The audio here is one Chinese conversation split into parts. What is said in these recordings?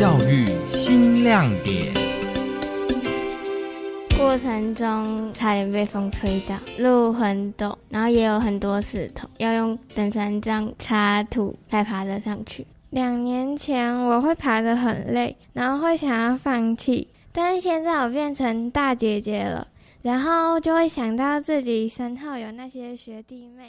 教育新亮点。过程中差点被风吹倒，路很陡，然后也有很多石头，要用登山杖插土才爬得上去。两年前我会爬得很累，然后会想要放弃，但是现在我变成大姐姐了，然后就会想到自己身后有那些学弟妹。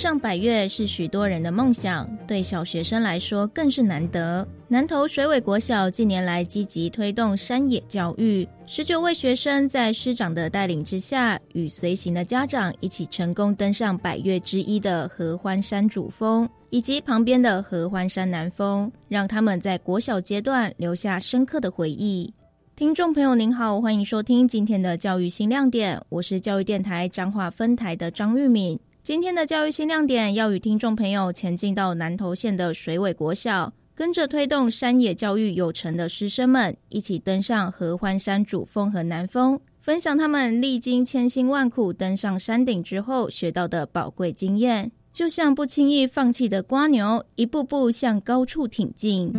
上百岳是许多人的梦想，对小学生来说更是难得。南投水尾国小近年来积极推动山野教育，十九位学生在师长的带领之下，与随行的家长一起成功登上百岳之一的合欢山主峰，以及旁边的合欢山南峰，让他们在国小阶段留下深刻的回忆。听众朋友您好，欢迎收听今天的教育新亮点，我是教育电台彰化分台的张玉敏。今天的教育新亮点要与听众朋友前进到南投县的水尾国小，跟着推动山野教育有成的师生们，一起登上合欢山主峰和南峰，分享他们历经千辛万苦登上山顶之后学到的宝贵经验，就像不轻易放弃的瓜牛，一步步向高处挺进。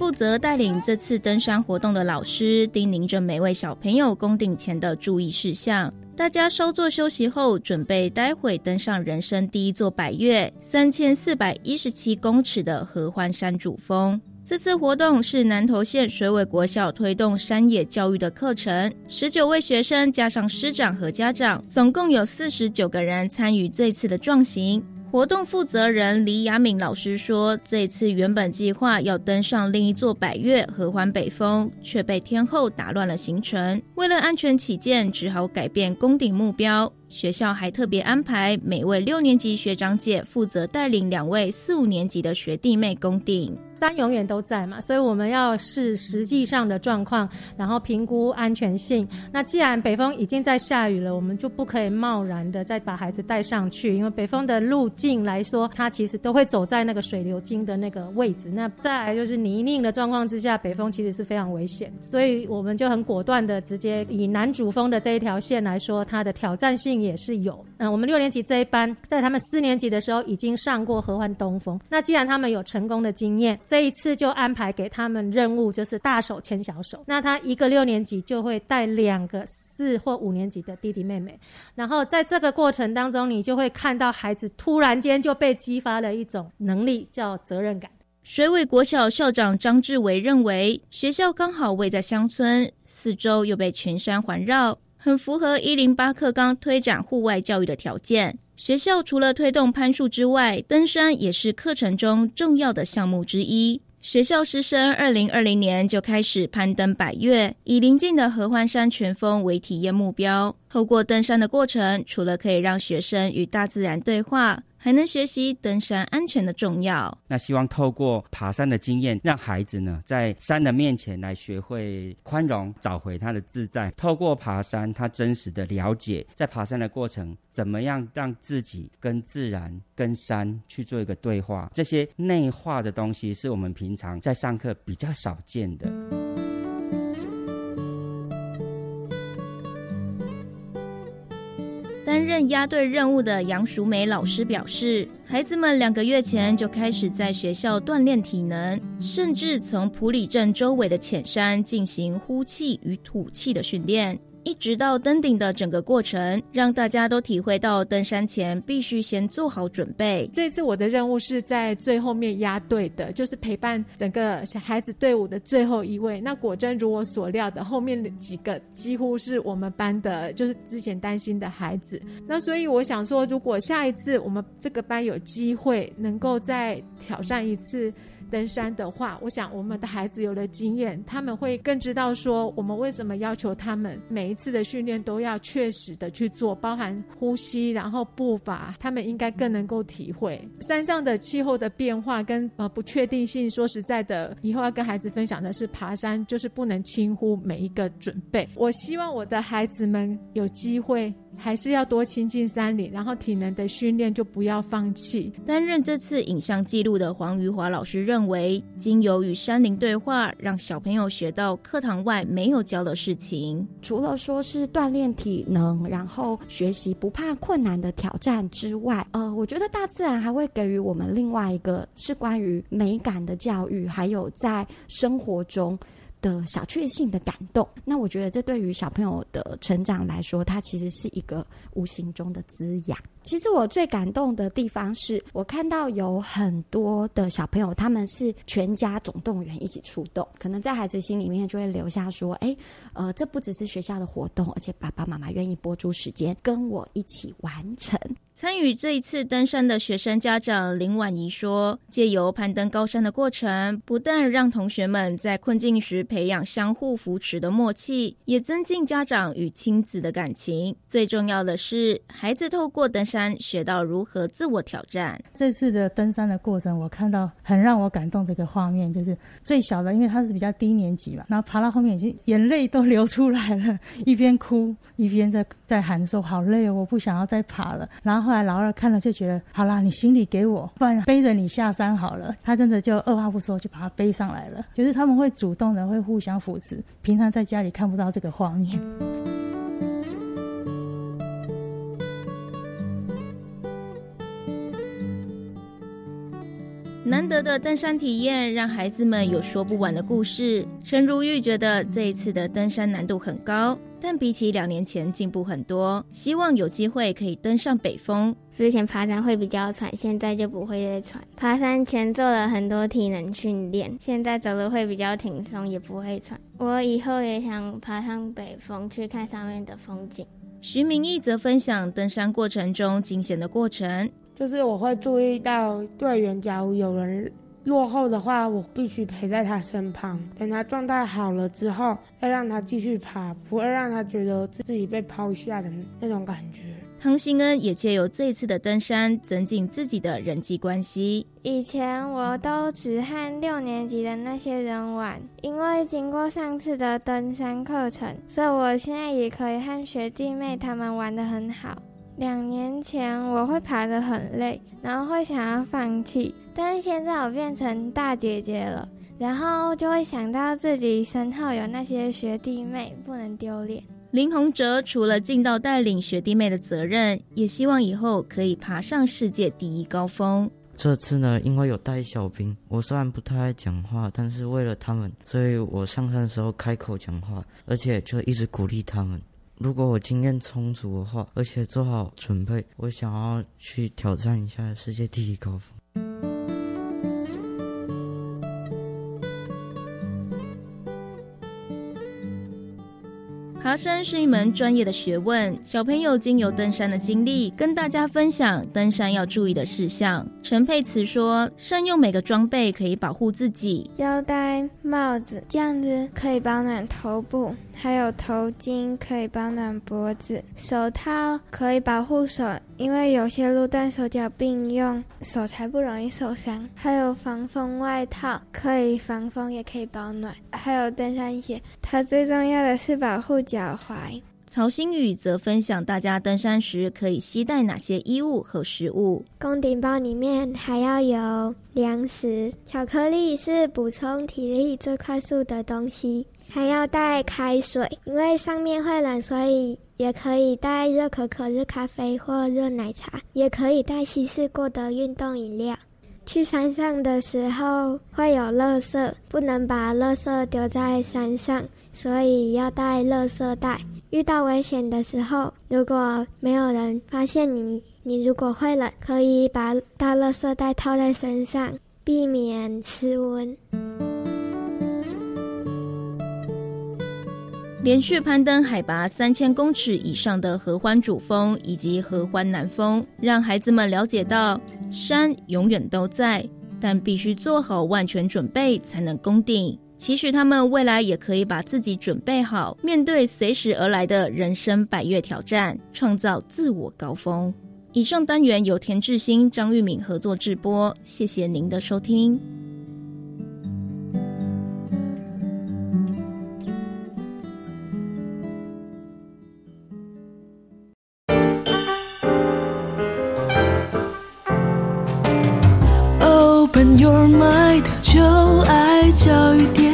负责带领这次登山活动的老师叮咛着每位小朋友攻顶前的注意事项。大家稍作休息后，准备待会登上人生第一座百岳——三千四百一十七公尺的合欢山主峰。这次活动是南投县水尾国小推动山野教育的课程，十九位学生加上师长和家长，总共有四十九个人参与这次的壮行。活动负责人李雅敏老师说：“这次原本计划要登上另一座百岳合欢北峰，却被天后打乱了行程。为了安全起见，只好改变攻顶目标。学校还特别安排每位六年级学长姐负责带领两位四五年级的学弟妹攻顶。”山永远都在嘛，所以我们要视实际上的状况，然后评估安全性。那既然北风已经在下雨了，我们就不可以贸然的再把孩子带上去，因为北风的路径来说，它其实都会走在那个水流经的那个位置。那再来就是泥泞的状况之下，北风其实是非常危险，所以我们就很果断的直接以南主峰的这一条线来说，它的挑战性也是有。嗯，我们六年级这一班在他们四年级的时候已经上过合欢东峰，那既然他们有成功的经验。这一次就安排给他们任务，就是大手牵小手。那他一个六年级就会带两个四或五年级的弟弟妹妹，然后在这个过程当中，你就会看到孩子突然间就被激发了一种能力，叫责任感。水尾国小校长张志伟认为，学校刚好位在乡村，四周又被群山环绕，很符合一零八课纲推展户外教育的条件。学校除了推动攀树之外，登山也是课程中重要的项目之一。学校师生二零二零年就开始攀登百越，以邻近的合欢山全峰为体验目标。透过登山的过程，除了可以让学生与大自然对话，还能学习登山安全的重要。那希望透过爬山的经验，让孩子呢在山的面前来学会宽容，找回他的自在。透过爬山，他真实的了解，在爬山的过程，怎么样让自己跟自然、跟山去做一个对话。这些内化的东西，是我们平常在上课比较少见的。担任压队任务的杨淑梅老师表示，孩子们两个月前就开始在学校锻炼体能，甚至从普里镇周围的浅山进行呼气与吐气的训练。一直到登顶的整个过程，让大家都体会到登山前必须先做好准备。这次我的任务是在最后面压队的，就是陪伴整个小孩子队伍的最后一位。那果真如我所料的，后面的几个几乎是我们班的，就是之前担心的孩子。那所以我想说，如果下一次我们这个班有机会能够再挑战一次。登山的话，我想我们的孩子有了经验，他们会更知道说我们为什么要求他们每一次的训练都要确实的去做，包含呼吸，然后步伐，他们应该更能够体会山上的气候的变化跟呃不确定性。说实在的，以后要跟孩子分享的是爬山就是不能轻忽每一个准备。我希望我的孩子们有机会还是要多亲近山林，然后体能的训练就不要放弃。担任这次影像记录的黄瑜华老师认为，经由与山林对话，让小朋友学到课堂外没有教的事情。除了说是锻炼体能，然后学习不怕困难的挑战之外，呃，我觉得大自然还会给予我们另外一个是关于美感的教育，还有在生活中。的小确幸的感动，那我觉得这对于小朋友的成长来说，它其实是一个无形中的滋养。其实我最感动的地方是，我看到有很多的小朋友，他们是全家总动员一起出动，可能在孩子心里面就会留下说：“哎，呃，这不只是学校的活动，而且爸爸妈妈愿意拨出时间跟我一起完成。”参与这一次登山的学生家长林婉仪说：“借由攀登高山的过程，不但让同学们在困境时培养相互扶持的默契，也增进家长与亲子的感情。最重要的是，孩子透过登山学到如何自我挑战。这次的登山的过程，我看到很让我感动的一个画面，就是最小的，因为他是比较低年级嘛，然后爬到后面已经眼泪都流出来了，一边哭一边在在喊说：好累哦，我不想要再爬了。然后。”后来老二看了就觉得，好啦，你行李给我，不然背着你下山好了。他真的就二话不说就把他背上来了。就是他们会主动的，会互相扶持。平常在家里看不到这个画面。的登山体验，让孩子们有说不完的故事。陈如玉觉得这一次的登山难度很高。但比起两年前进步很多，希望有机会可以登上北峰。之前爬山会比较喘，现在就不会再喘。爬山前做了很多体能训练，现在走路会比较轻松，也不会喘。我以后也想爬上北峰去看上面的风景。徐明义则分享登山过程中惊险的过程，就是我会注意到队员，假如有人。落后的话，我必须陪在他身旁，等他状态好了之后，再让他继续爬，不会让他觉得自己被抛下的那种感觉。汤新恩也借由这次的登山，增进自己的人际关系。以前我都只和六年级的那些人玩，因为经过上次的登山课程，所以我现在也可以和学弟妹他们玩得很好。两年前我会爬得很累，然后会想要放弃。但是现在我变成大姐姐了，然后就会想到自己身后有那些学弟妹，不能丢脸。林宏哲除了尽到带领学弟妹的责任，也希望以后可以爬上世界第一高峰。这次呢，因为有带小兵，我虽然不太爱讲话，但是为了他们，所以我上山的时候开口讲话，而且就一直鼓励他们。如果我经验充足的话，而且做好准备，我想要去挑战一下世界第一高峰。爬山是一门专业的学问，小朋友经由登山的经历，跟大家分享登山要注意的事项。陈佩慈说：“善用每个装备可以保护自己，腰带、帽子，这样子可以保暖头部；还有头巾可以保暖脖子，手套可以保护手，因为有些路段手脚并用，手才不容易受伤。还有防风外套，可以防风也可以保暖。还有登山鞋，它最重要的是保护脚。”踝。曹新宇则分享大家登山时可以携带哪些衣物和食物。公顶包里面还要有粮食，巧克力是补充体力最快速的东西，还要带开水，因为上面会冷，所以也可以带热可可、热咖啡或热奶茶，也可以带稀释过的运动饮料。去山上的时候会有垃圾，不能把垃圾丢在山上，所以要带垃圾袋。遇到危险的时候，如果没有人发现你，你如果会冷，可以把大垃圾袋套在身上，避免失温。连续攀登海拔三千公尺以上的合欢主峰以及合欢南峰，让孩子们了解到。山永远都在，但必须做好万全准备才能攻顶。期许他们未来也可以把自己准备好，面对随时而来的人生百越挑战，创造自我高峰。以上单元由田志新、张玉敏合作制播，谢谢您的收听。your mind，就爱教育电